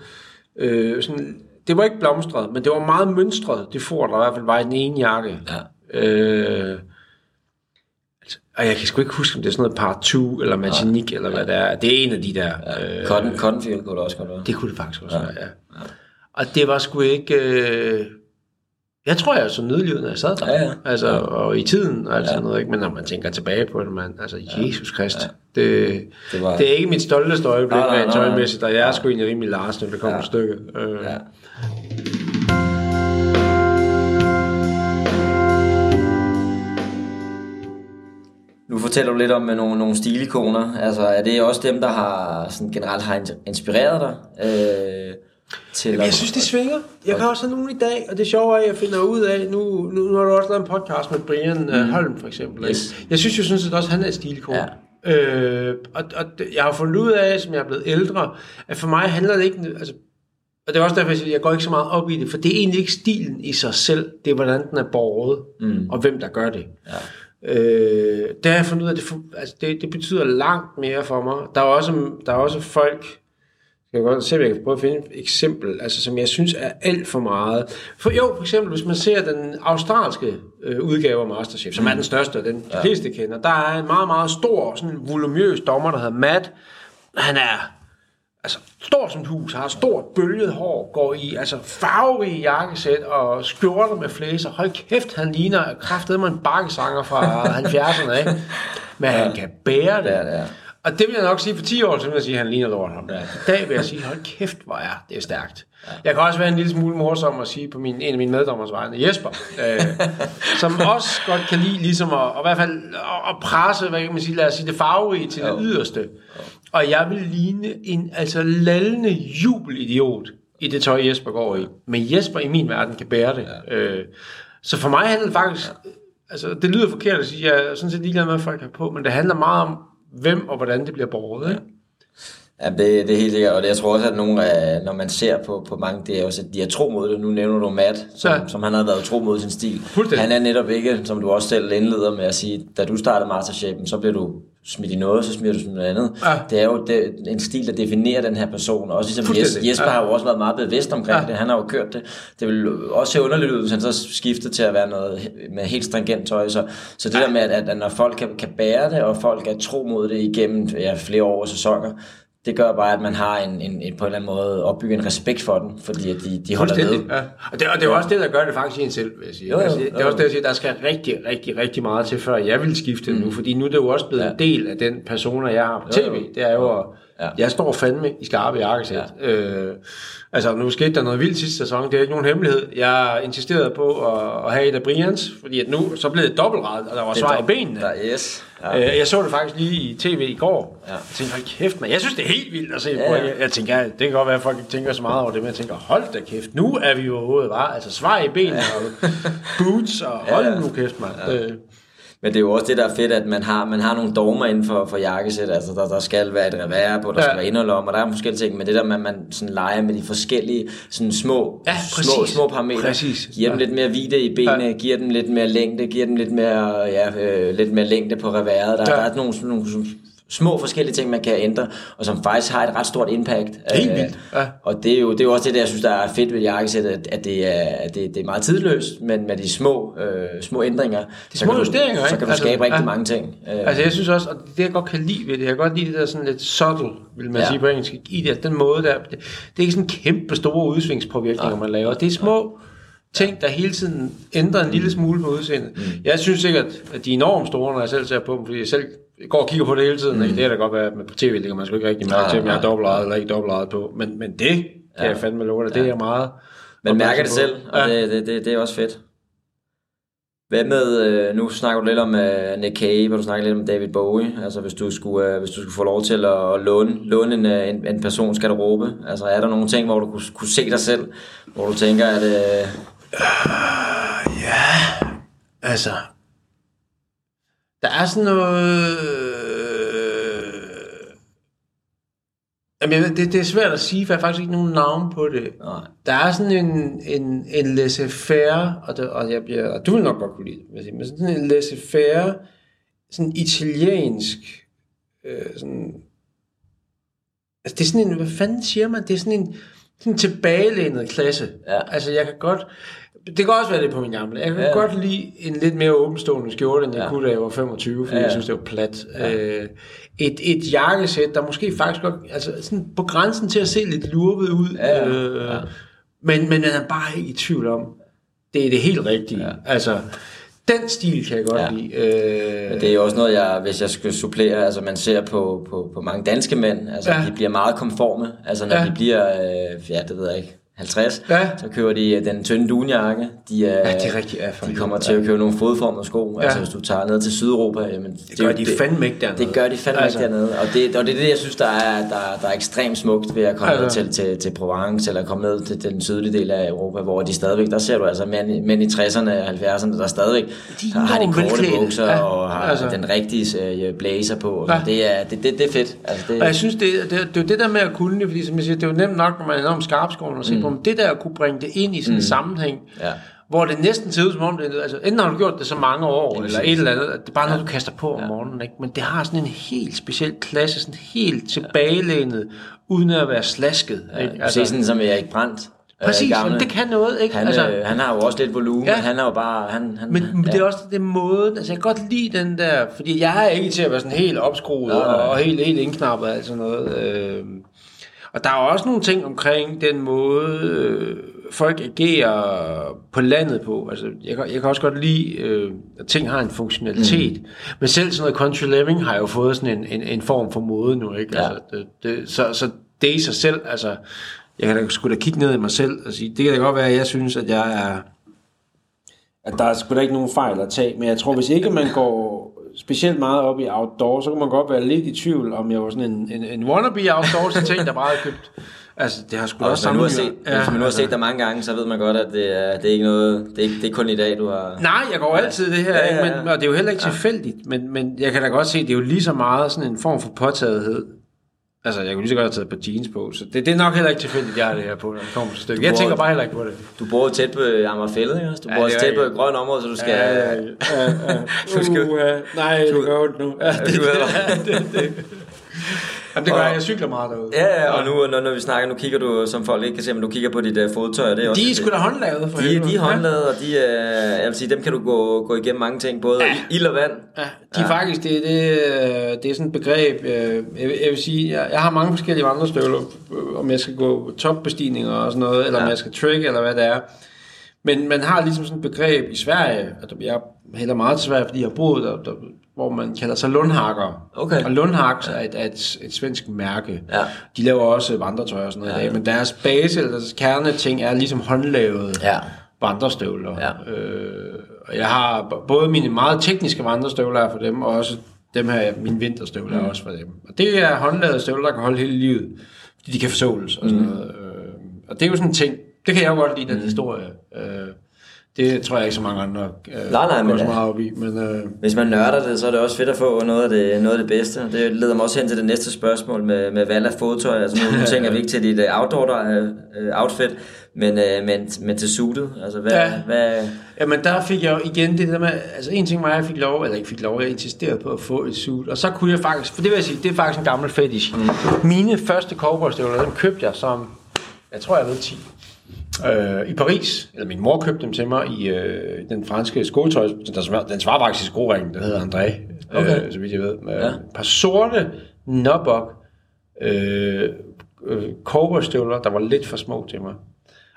øh, sådan, det var ikke blomstret, men det var meget mønstret, det for, der i hvert fald var i den ene jakke. Ja. Øh, altså, og jeg kan sgu ikke huske, om det er sådan noget part 2 eller Martinique, eller hvad det er. Det er en af de der. Ja. Øh, Cotton, cotton field kunne det også godt være. det kunne det faktisk også være, ja. Og det var sgu ikke... Øh, jeg tror, jeg så nydelig ud, når jeg sad der. Ja, ja. Altså, og i tiden og alt sådan noget. Ikke? Men når man tænker tilbage på det, man, altså, Jesus Krist. Det, Det var- det er ikke mit stolteste øjeblik, Nej, nej, nej, nej. og jeg er sgu egentlig rimelig Lars, når det kommer Ja. ja. stykket. Øh, Ja. Nu fortæller du lidt om øh, nogle, nogle stilikoner. Altså, er det også dem, der har sådan generelt har in- inspireret dig? Øh, til Jamen, jeg synes, det svinger. Jeg kan også have nogen i dag, og det sjove er, at jeg finder ud af, nu, nu, nu har du også lavet en podcast med Brian mm. Holm, for eksempel. ikke? Yes. Jeg synes jo sådan set også, at han er et stilikon. Ja. Øh, og, og det- jeg har fundet ud af, som jeg er blevet ældre, at for mig handler det ikke... Altså, og det er også derfor, jeg siger, at jeg går ikke så meget op i det, for det er egentlig ikke stilen i sig selv, det er, hvordan den er båret, mm. og hvem der gør det. Ja. Øh, det har jeg fundet ud af, det, for, altså det, det betyder langt mere for mig. Der er også, der er også folk, jeg kan godt se, om jeg kan prøve at finde et eksempel, altså, som jeg synes er alt for meget. For jo, for eksempel, hvis man ser den australske øh, udgave af Masterchef, som er den største, og den de fleste kender, der er en meget, meget stor, sådan volumøs dommer, der hedder Matt. Han er altså, stor som et hus, har stort bølget hår, går i altså, farverige jakkesæt og skjorter med flæser. Hold kæft, han ligner kraftet med en bakkesanger fra 70'erne, ikke? Men han kan bære det. Det er det, ja. Og det vil jeg nok sige for 10 år siden, vil jeg sige, at han ligner lort ham der. I dag vil jeg sige, hold kæft, hvor er det er stærkt. Jeg kan også være en lille smule morsom at sige på min, en af mine meddommers vegne, Jesper, øh, som også godt kan lide ligesom at, og i hvert fald at, at presse, hvad kan man sige, lad os sige, det farverige til det yderste. Og jeg vil ligne en altså lallende jubelidiot i det tøj, Jesper går i. Men Jesper i min verden kan bære det. Øh, så for mig handler det faktisk, altså det lyder forkert at sige, jeg er sådan set ligeglad med, hvad folk har på, men det handler meget om, hvem og hvordan det bliver båret. Ikke? Ja, det, det er helt sikkert, og det, jeg tror også, at nogle af, når man ser på, på mange, det er også, at de er tro mod det. Nu nævner du Matt, som, Ja. som han har været tro mod sin stil. Fuldstændig. Han er netop ikke, som du også selv indleder med at sige, da du startede Masterchef, så bliver du smidt i noget, så smider du noget andet. Ja. Det er jo det, en stil, der definerer den her person. Også ligesom Jes. Jesper Ja. har jo også været meget bevidst omkring Ja. det. Han har jo kørt det. Det vil også se underligt ud, hvis han så skiftede til at være noget med helt stringent tøj. Så, så det der med, at, at når folk kan, kan bære det, og folk er tro mod det igennem ja, flere år og sæsoner, det gør bare, at man har en, en, en på en eller anden måde opbygget en respekt for den, fordi at de, de holder ved. Ja. Og, det, og det er jo også det, der gør det faktisk i en selv, vil jeg sige. Jo, jo, altså, det er jo. også det, jeg siger, der skal rigtig, rigtig, rigtig meget til, før jeg vil skifte mm. nu, fordi nu er det jo også blevet ja. en del af den persona, jeg har på Jo, tv. jo. Det er jo at Ja. Jeg står fandme i skarpe jakkesæt. Ja. Øh, altså, nu skete der noget vildt sidste sæson. Det er ikke nogen hemmelighed. Jeg insisterede på at, at have et af Brians, fordi at nu så blev det dobbeltret, og der var svar i benene. Der, yes. Ja. Øh, jeg så det faktisk lige i tv i går. Ja. Jeg tænkte, hold kæft, man. Jeg synes, det er helt vildt at se Ja, på. ja. Jeg, jeg tænker, ja, det kan godt være, at folk ikke tænker så meget over det, men jeg tænker, hold da kæft, nu er vi jo overhovedet, var. Altså svar i benene og boots, og hold Ja. nu kæft, mand. Øh, Men det er jo også det, der er fedt, at man har, man har nogle dogmer inden for, for jakkesæt. Altså, der, der skal være et revær på, der Ja. skal være inderlom, og der er forskellige ting. Men det der med, at man sådan leger med de forskellige sådan små, Ja, små, præcis. små parametre, Præcis. giver dem Ja. lidt mere vide i benene, Ja. giver dem lidt mere længde, giver dem lidt mere, ja, øh, lidt mere længde på reværet. Der, Ja. der er nogle, nogle små forskellige ting, man kan ændre, og som faktisk har et ret stort impact. Helt Øh, vildt, ja. Og det er, jo, det er jo også det, der jeg synes, der er fedt ved jakkesæt, at, at, det, er, at det, det er meget tidløst, men med de små, øh, små ændringer, så små kan du, så kan du Altså, skabe rigtig ja. mange ting. Øh, Altså jeg synes også, og det jeg godt kan lide ved det, jeg kan godt lide det der sådan lidt subtle, vil man Ja. ja. sige på engelsk, i det, den måde der, det, det er ikke sådan kæmpe store udsvingspåvirkninger, man laver. Det er små ting, der hele tiden ændrer en lille smule på udseendet. Mm. Jeg synes sikkert, at de er enormt store, når jeg selv ser på dem, fordi jeg selv går og kigger på det hele tiden. Mm. Det er da godt være, at på tv ligger man sgu ikke rigtig mærke Nej, til, om jeg er nej. dobbeltejet eller ikke dobbeltejet på. Men, men det kan Ja. jeg fandme love dig, det er jeg meget Man mærker det opmærksom selv, på. og Ja. det, det, det, det er også fedt. Hvad med, øh, nu snakker du lidt om uh, Nick Cave, og du snakker lidt om David Bowie. Altså hvis du skulle, uh, hvis du skulle få lov til at, at låne, låne en, øh, en, en persons garderobe, altså er der nogle ting, hvor du kunne, kunne se dig selv, hvor du tænker, at uh, Altså, der er sådan noget... Jamen, jeg ved, det, det er svært at sige, for jeg har faktisk ikke nogen navn på det. nej, Der er sådan en, en, en laissez-faire, og, det, og, jeg bliver, og du vil nok godt kunne lide det, men sådan en laissez-faire, sådan italiensk, øh, sådan, altså det er sådan en, hvad fanden siger man, det er sådan en, sådan en tilbagelænet klasse. Ja. Altså jeg kan godt, det kan også være det på min gamle, jeg kan Ja. godt lide en lidt mere åbenstående skjorte, end jeg Ja. kunne, da jeg var 25, fordi Ja, jeg synes, det var plat. Ja. Øh, et, et jakkesæt, der måske faktisk godt, altså sådan på grænsen til at se lidt lurvet ud, Ja, øh, Ja. men, men man er bare ikke i tvivl om, det er det helt rigtige. Ja. Altså, den stil kan jeg godt Ja. lide. Øh, Men det er jo også noget, jeg, hvis jeg skal supplere, altså man ser på, på, på mange danske mænd, altså ja. De bliver meget konforme, altså når. Ja. de bliver, øh, ja det ved jeg ikke, 50, Ja. så køber de øh, den tynde dunjakke, de, er, Ja, det er rigtigt, ja, de kommer til at købe nogle fodformede sko, ja. altså Ja. hvis du tager ned til Sydeuropa, jamen, det, det gør er de fandme ikke dernede. det gør de fandme altså. Ikke dernede, og det, og det er det, jeg synes, der er, der, der er ekstremt smukt ved at komme altså. ned Altså. til, til, til Provence, eller komme ned til den sydlige del af Europa, hvor de stadigvæk, der ser du altså mænd, i- mænd i 60'erne og 70'erne, der stadigvæk De så har de korte bukser Ja, og har altså. den rigtige øh, blazer på. Ja. Ja. Det, er, det, det, det er fedt. Altså, det, Og jeg synes, det, det, det er det der med at kunne det, fordi som jeg siger, det er jo nemt nok, når man er enormt skarpskåren og se mm. Men det der at kunne bringe det ind i sådan en mm. sammenhæng, Ja. hvor det næsten ser ud som om, det, altså enten har du gjort det så mange år, eller et eller andet, at det er bare noget, du kaster på om morgenen, ikke? men det har sådan en helt speciel klasse, sådan helt tilbagelænet, uden at være slasket. Ikke? altså, sådan som Erik Brandt. øh, præcis, gamle. jamen, det kan noget, ikke? Han, altså, øh, han har jo også lidt volumen, ja. Ja. han er jo bare... Han, han, Men, men ja. det er også det måde, altså jeg kan godt lide den der, fordi jeg er ikke til at være sådan helt opskruet Nej, nej. og, helt, helt indknappet og sådan noget. Øh, og der er også nogle ting omkring den måde, øh, folk agerer på landet på. Altså, jeg, kan, jeg kan også godt lide, øh, at ting har en funktionalitet. Mm. Men selv sådan noget country living har jo fået sådan en, en, en form for mode nu. Ikke? Ja. Altså, det, det, så, så det i sig selv, altså, jeg kan da sgu da kigge ned i mig selv og sige, det kan da godt være, at jeg synes, at jeg er at der er sgu da ikke nogen fejl at tage, men jeg tror, hvis ikke man går specielt meget op i outdoor, så kan man godt være lidt i tvivl, om jeg var sådan en, en, en wannabe outdoor til ting, der bare er købt. Altså, det har sgu Og også hvis man nu har samme... set, ja, hvis man nu har set dig mange gange, så ved man godt, at det er, det er ikke noget, det er, ikke, det er kun i dag, du har... Nej, jeg går altid det her, Ja, ja, ja, ja, ja. Men, og det er jo heller ikke tilfældigt, men, men jeg kan da godt se, det er jo lige så meget sådan en form for påtagethed. Altså, jeg kunne lige så godt have taget et par jeans på, så det, det er nok heller ikke tilfældigt, jeg har det her på, når det kommer til stykket. Jeg tænker bare heller ikke på det. Du bor tæt på Amagerfællet, ikke også? Du Ja, bor tæt på et grønt område, så du skal... Ja, ja, ja. Du skal- Uh, nej, det gør ondt nu. Ja, det, du det, det, det. Jamen, det gør Og- jeg, jeg cykler meget derude. Ja, ja, og nu, når, når vi snakker, nu kigger du, som folk ikke kan se, men du kigger på dit uh, fodtøj, og det er også... De er sgu da håndlavet for de, helvede. de er håndlavet, og de, uh, jeg vil sige, dem kan du gå, gå igennem mange ting, både Ja. ja. ild og vand. Ja, de er faktisk, det, det, øh, det er sådan et begreb, øh, jeg, jeg vil sige, jeg, jeg har mange forskellige vandrestøvler, øh, om jeg skal gå topbestigninger og sådan noget, eller ja. om Ja. jeg skal trick, eller hvad det er. Men man har ligesom sådan et begreb i Sverige, at jeg hælder meget til Sverige, fordi jeg har boet der, der hvor man kalder sig Lundhakker. Okay. Og Lundhaks er et, et, et svensk mærke. Ja. De laver også vandretøj og sådan noget ja, i dag, men deres base, eller deres kerneting, er ligesom håndlavet Ja. vandrestøvler. Ja. Øh, og jeg har både mine meget tekniske vandrestøvler er for dem, og også dem her, mine vinterstøvler mm. er også for dem. Og det er håndlavede støvler, der kan holde hele livet, fordi de kan forsåles og sådan mm. noget. Øh, og det er jo sådan en ting, det kan jeg jo godt lide, den historie. Øh, det tror jeg ikke så mange andre øh, Nej, nej, men så meget op i. Men, øh, Hvis man nørder det, så er det også fedt at få noget af det, noget af det bedste. Det leder mig også hen til det næste spørgsmål med, med valg af fodtøj. Altså nu, tænker vi ikke til dit øh, outdoor øh, outfit, men, øh, men, men til suitet. Altså hvad, Ja. hvad, Jamen der fik jeg jo igen det der med, altså en ting var, at jeg fik lov, eller ikke fik lov, jeg insisterede på at få et suit, og så kunne jeg faktisk, for det vil jeg sige, det er faktisk en gammel fetish. Mm. Mine første cowboystøvler, dem købte jeg som, jeg tror jeg ved 10, øh, i Paris, eller min mor købte dem til mig i øh, den franske skotøj, den, svar- den svarer faktisk i skoringen, den hedder André, Okay. øh, så vidt jeg ved, med Ja. et par sorte nobok øh, øh, der var lidt for små til mig.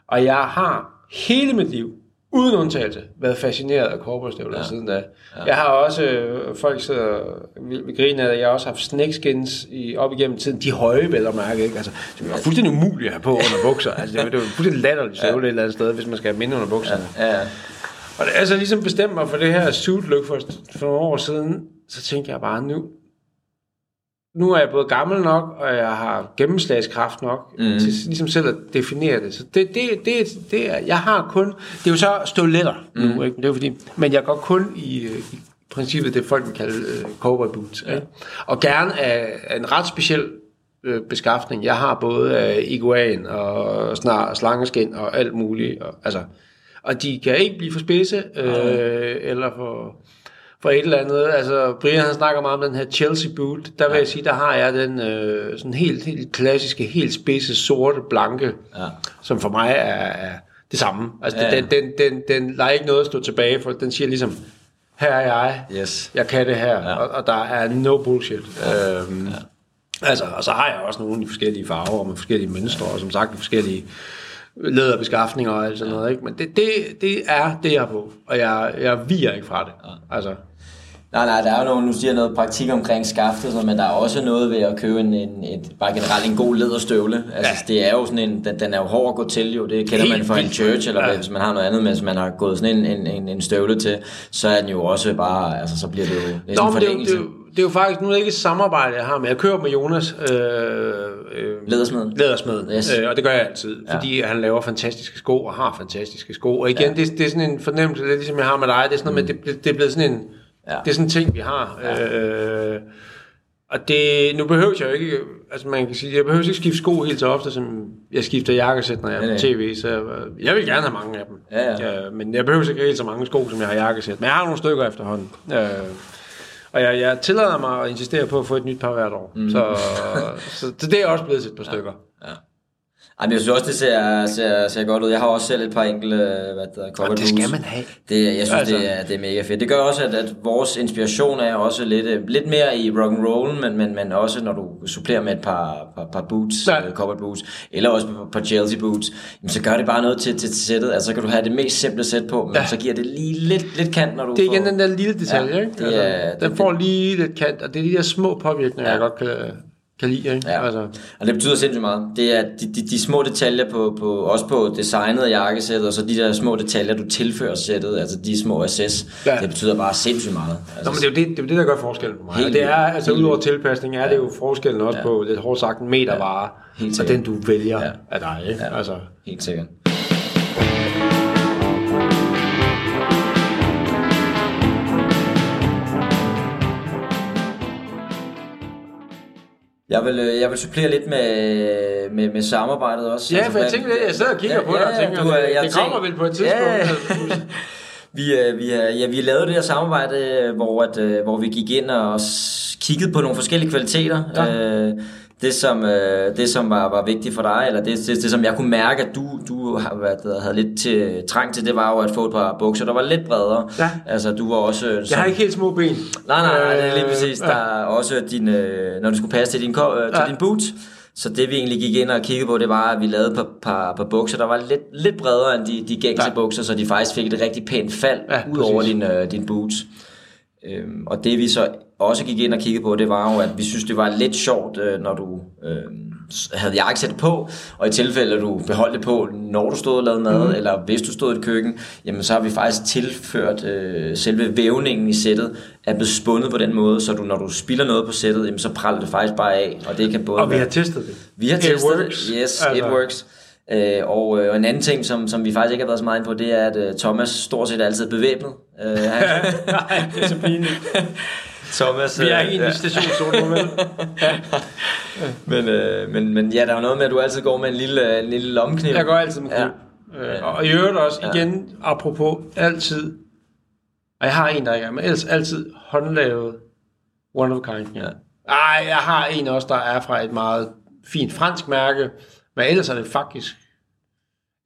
Og jeg har hele mit liv, uden undtagelse, været fascineret af cowboystøvler ja. siden da. Ja. Jeg har også, øh, folk sidder vil, vil grine af det, jeg har også haft snakeskins i, op igennem tiden, de høje vel og mærke, ikke? Altså, det var fuldstændig umuligt at have på under bukser. Altså, det, var, det var fuldstændig latterligt støvle ja. et eller andet sted, hvis man skal have minde under bukserne. Ja. ja, Og da jeg så ligesom bestemte mig for det her suit look for, for nogle år siden, så tænkte jeg bare, nu, nu er jeg både gammel nok, og jeg har gennemslagskraft nok, mm. til ligesom selv at definere det. Så det, det, det, det er, jeg har kun, det er jo så støvletter mm. nu, ikke? Det er fordi, men jeg går kun i, øh, i princippet det folk vil kalde uh, cowboy boots. Ja. Ikke? Og gerne af, af en ret speciel øh, beskaffning. Jeg har både af iguan og snar, slangeskin og alt muligt. Og, altså, og de kan ikke blive for spidse, øh, eller for, for et eller andet. Altså, Brian han snakker meget om den her Chelsea boot. Der vil ja. jeg sige, der har jeg den øh, sådan helt, helt klassiske, helt spidse, sorte, blanke, Ja. som for mig er, er det samme. Altså, Ja, den, den, den, den lader ikke noget at stå tilbage for. Den siger ligesom, her er jeg, Yes. jeg kan det her, Ja. og, og der er no bullshit. Ja. Øhm, ja. Altså, og så har jeg også nogle i forskellige farver, og med forskellige mønstre, og som sagt forskellige læderbeskaffninger og alt sådan noget, ikke? Men det, det, det er det, jeg er på, og jeg, jeg viger ikke fra det. Altså, Nej, nej, der er jo nogle, nu siger noget praktik omkring skaftet, men der er også noget ved at købe en, en et, bare generelt en god læderstøvle. Altså, ja. det er jo sådan en, den, den er jo hård at gå til jo, det kender Helt man fra en church, eller Ja. ja. hvis man har noget andet, mens man har gået sådan en, en, en, en støvle til, så er den jo også bare, altså så bliver det jo næsten Nå, men det, er jo- forlængelse. det, jo- det er jo faktisk, nu er det ikke et samarbejde, jeg har, men jeg kører med Jonas, øh, øh, Lædersmeden. Lædersmeden, Yes. øh, og det gør jeg altid, fordi han laver fantastiske sko og har fantastiske sko. Og igen, Ja. ja. det, det er sådan en fornemmelse, det er ligesom jeg har med dig, det er sådan noget med, det, det er blevet sådan en, Ja. det er sådan en ting, vi har. Ja. Øh, og det, nu behøver jeg jo ikke, altså man kan sige, jeg behøver ikke skifte sko helt så ofte, som jeg skifter jakkesæt, når jeg er på tv, så jeg, jeg vil gerne have mange af dem. Ja, ja. Øh, men jeg behøver ikke helt så mange sko, som jeg har jakkesæt. Men jeg har nogle stykker efterhånden. Øh, og jeg, jeg tillader mig at insistere på at få et nyt par hvert år. Mm. Så, så, så det er også blevet et par stykker. Ja. Ej, men jeg synes også, det ser, ser, ser godt ud. Jeg har også selv et par enkelte, hvad der covered det skal man have. Det, jeg synes, Altså. altså. det, er, det er mega fedt. Det gør også, at, at vores inspiration er også lidt, øh, lidt mere i rock and roll, men, men, men også når du supplerer med et par, par, par boots, Ja. covered boots, eller også et par Chelsea boots, jamen, så gør det bare noget til, til, til sættet. Altså, så kan du have det mest simple sæt på, men Ja. så giver det lige lidt, lidt kant, når du Det er får... igen den der lille detalje, Ja, ikke? det Altså, den det- får lige lidt kant, og det er de der små påvirkninger, Ja. jeg godt kan, kan lide, ikke? Ja. Altså, Og det betyder sindssygt meget. Det er de, de, de små detaljer på, på, også på designet af jakkesættet, og så de der små detaljer, du tilfører sættet, altså de små SS, Ja. ja. det betyder bare sindssygt meget. Altså, Nå, men det er jo det, det, er det der gør forskellen på mig. Helt og det er, altså udover tilpasning, er det jo forskellen også Ja. på, lidt hårdt sagt, en metervare, Helt og den du vælger Ja. af dig, ikke? Ja. Altså, Helt sikkert. Jeg vil, øh, jeg vil supplere lidt med, med, med samarbejdet også. ja, for jeg tænker lidt, jeg sidder og kigger Ja, på dig og ja, tænker, du, øh, det, jeg det kommer tænker- vel på et tidspunkt. Ja, Ja. Vi, øh, vi, ja, vi lavede det her samarbejde, hvor, at, hvor vi gik ind og kiggede på nogle forskellige kvaliteter. Ja. Øh, det, som, øh, det, som var, var vigtigt for dig, eller det, det, det som jeg kunne mærke, at du, du har været, havde lidt til, trang til, det var jo at få et par bukser, der var lidt bredere. Ja. Altså, du var også... øh, Jeg som- har ikke helt små ben. Nej, nej, nej, det er lige Øh, præcis. Der er også din, øh, når du skulle passe til din, øh, til Ja. din boots. Så det vi egentlig gik ind og kiggede på, det var, at vi lavede et par, par, par bukser, der var lidt, lidt bredere end de, de gængse Ja. bukser, så de faktisk fik et rigtig pænt fald Ja, ud over din, øh, din boots. Øhm, og det vi så også gik ind og kiggede på, det var jo, at vi synes, det var lidt sjovt, øh, når du øh, havde jakkesæt på, og i tilfælde, at du beholdt det på, når du stod og lavede mad, mm. eller hvis du stod i et køkken, jamen så har vi faktisk tilført øh, selve vævningen i sættet, er blevet spundet på den måde, så du, når du spiller noget på sættet, jamen så praller det faktisk bare af, og det kan både Og vi har testet det. vi har It testet works. det. Yes, altså. it works. Øh, og, øh, og en anden ting, som, som vi faktisk ikke har været så meget inde på, det er, at øh, Thomas stort set altid er bevæbnet. Øh, han, Nej, det er så pinligt. Thomas, Vi er øh, ikke i en ja. visitationszone nu, vel? men, øh, men, men ja, der er noget med, at du altid går med en lille, en lille lommekniv. Jeg går altid med kniv. Ja. Øh, og i øvrigt også, igen, apropos, altid, og jeg har en, der ikke er, men ellers altid håndlavet one of a kind. Ja. Ej, jeg har en også, der er fra et meget fint fransk mærke, men ellers er det faktisk,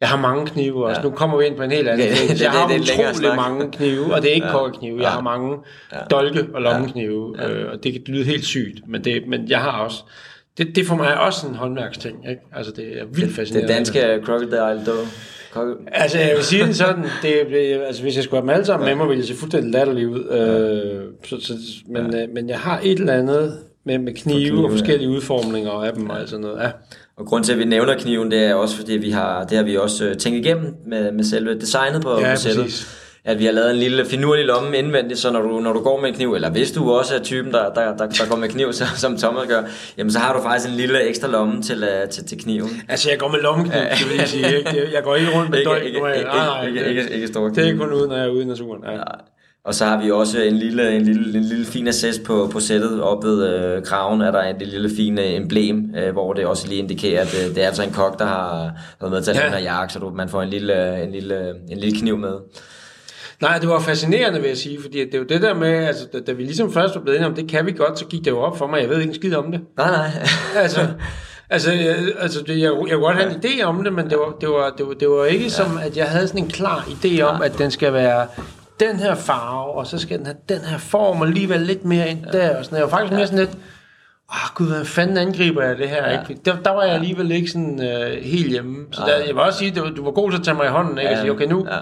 jeg har mange knive også. Ja. Nu kommer vi ind på en helt anden ting. det- Jeg det- har det er en længere utrolig mange knive, og det er ikke Ja. ja. kokkeknive. Jeg Ja. har mange Ja. dolke og lommeknive, øh, og det kan lyde helt sygt, men, det, men jeg har også, det, det er for mig også en håndværksting. Ikke? Altså, det er vildt Det fascinerende. danske Crocodile. Crocodile- Altså, jeg vil sige det sådan, det, det, altså, hvis jeg skulle have dem alle sammen med mig, ville det se fuldstændig latterligt ud. Øh, så, så, men, øh, men jeg har et eller andet med, med knive, knive, og forskellige udformninger af dem og alt sådan noget. Ja. Og grund til, at vi nævner kniven, det er også, fordi vi har, det har vi også øh, tænkt igennem med, med selve designet på, Ja, på sættet. præcis. At vi har lavet en lille finurlig lomme indvendigt, så når du, når du går med en kniv, eller hvis du også er typen, der, der, der, der går med kniv, så, som Thomas gør, jamen så har du faktisk en lille ekstra lomme til, uh, til, til kniven. Altså, jeg går med lommekniv, det vil jeg sige. Ikke? Jeg går ikke rundt med Ikke, døgn. ikke, ikke, ikke, det- ikke, ikke store Det er knive. kun ude, når jeg er ude i naturen. Ja. Og så har vi også en lille, en lille, en lille fin access på, på sættet. Op ved øh, kraven er der et lille fint øh, emblem, øh, hvor det også lige indikerer, at øh, det er altså en kok, der har været med til at Ja. den her jakke, så du, man får en lille, en, lille, en lille kniv med. Nej, det var fascinerende, vil jeg sige, fordi det er jo det der med, altså, da, da vi ligesom først var blevet enige om, det kan vi godt, så gik det jo op for mig, jeg ved ikke en skid om det. Nej, nej. altså, altså, jeg, altså det, jeg, jeg kunne godt have en idé om det, men det var, det var, det var, det var ikke ja. som, at jeg havde sådan en klar idé om, at den skal være den her farve, og så skal den have den her form, og alligevel lidt mere ind der, og sådan Jeg var faktisk mere sådan lidt, ah gud, hvad fanden angriber jeg det her, ja. ikke? Der, der var jeg alligevel ikke sådan øh, helt hjemme. Så der, jeg vil også sige, at du var god til at tage mig i hånden, ikke? Og sige, okay, nu, Ja.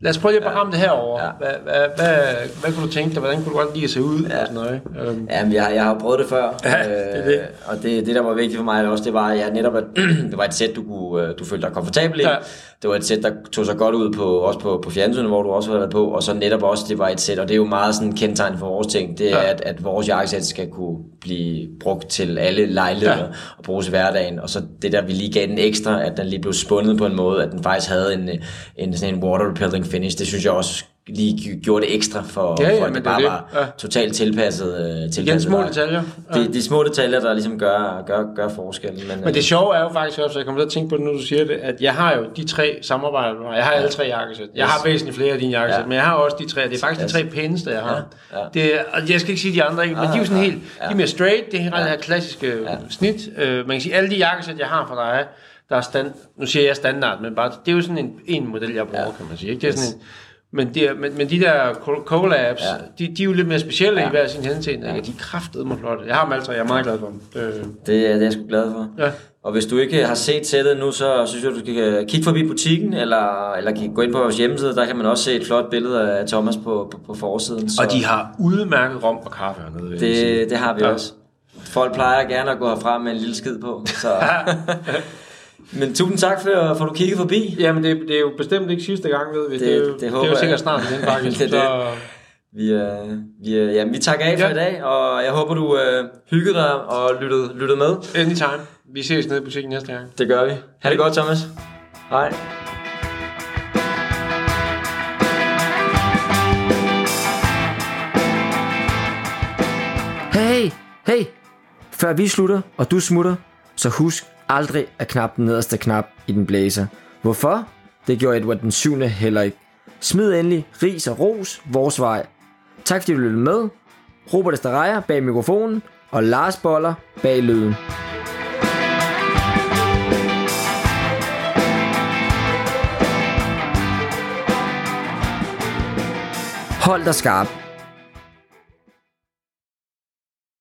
Lad os prøve lige at ramme det herover. Ja. Hvad, hvad, hvad, hvad kunne du tænke dig? Hvordan kunne du godt lide at se ud? Ja. Og sådan noget, ikke? Øhm, Jamen, jeg, jeg har prøvet det før. Ja, det er det. Øh, og det, det, der var vigtigt for mig også, det var ja, netop, at det var et sæt, du, kunne, øh, du følte dig komfortabel i. Ja. Det var et sæt, der tog sig godt ud på, også på, på fjernsynet, hvor du også har været på. Og så netop også, det var et sæt, og det er jo meget sådan kendetegn for vores ting, det er, Ja. at, at vores jakkesæt skal kunne blive brugt til alle lejligheder ja. og bruges i hverdagen. Og så det der, vi lige gav den ekstra, at den lige blev spundet på en måde, at den faktisk havde en, en, sådan en water repelling finish. Det synes jeg også lige gjorde det ekstra for, Ja, ja, for at det det bare det. var Ja. totalt tilpasset, øh, tilpasset igen, små detaljer. Ja. De, de små detaljer, der ligesom gør, gør, gør forskellen. Men, Men det sjove er jo faktisk også, jeg kommer til at tænke på det, når du siger det, at jeg har jo de tre samarbejder, du har. jeg har alle tre jakkesæt. Jeg har væsentligt flere af dine jakkesæt, Ja. men jeg har også de tre, det er faktisk de tre pæneste, jeg har. Ja, ja. Det og jeg skal ikke sige de andre, ikke, men de er jo sådan ja, helt, de er mere straight, det er helt det her klassiske snit. Øh, man kan sige, alle de jakkesæt, jeg har fra dig, der er stand, nu siger jeg standard, men bare, det er jo sådan en, en model, jeg bruger, kan man sige. Ikke? Det er sådan en, men, de, er- men, men de der co- collabs, Ja. de, de er jo lidt mere specielle ja. i hver sin henseende. Og De er kraftedeme mig flotte. Jeg har dem tre, jeg er meget glad for dem. Øh, det, er- det er jeg sgu glad for. ja. Og hvis du ikke har set sættet nu, så synes jeg, du skal kigge forbi butikken, eller, eller gå ind på vores hjemmeside. Der kan man også se et flot billede af Thomas på, på, på forsiden. Så Og de har udmærket rom og kaffe hernede. det, det har vi Ja. også. Folk plejer gerne at gå herfra med en lille skid på. Så. Men tusind tak for, for at du kiggede forbi. Jamen, det, det er jo bestemt ikke sidste gang, ved vi. Det, Det- det, er, håber det er jo sikkert jeg. snart igen, faktisk. Det er det. Så, Vi, øh, vi, øh, jamen, vi takker af for Ja. i dag, og jeg håber, du øh, hyggede dig og lyttede, lyttede med. anytime. Vi ses nede i butikken næste gang. Det gør vi. Ha' det godt, Thomas. Hej. Hey, hey! Før vi slutter, og du smutter, så husk aldrig at knap den nederste knap i den blæser. Hvorfor? Det gjorde Edward den 7. heller ikke. Smid endelig ris og ros vores vej. Tak fordi du lyttede med. Robert Esterejer bag mikrofonen, og Lars Boller bag lyden. Hold dig skarp.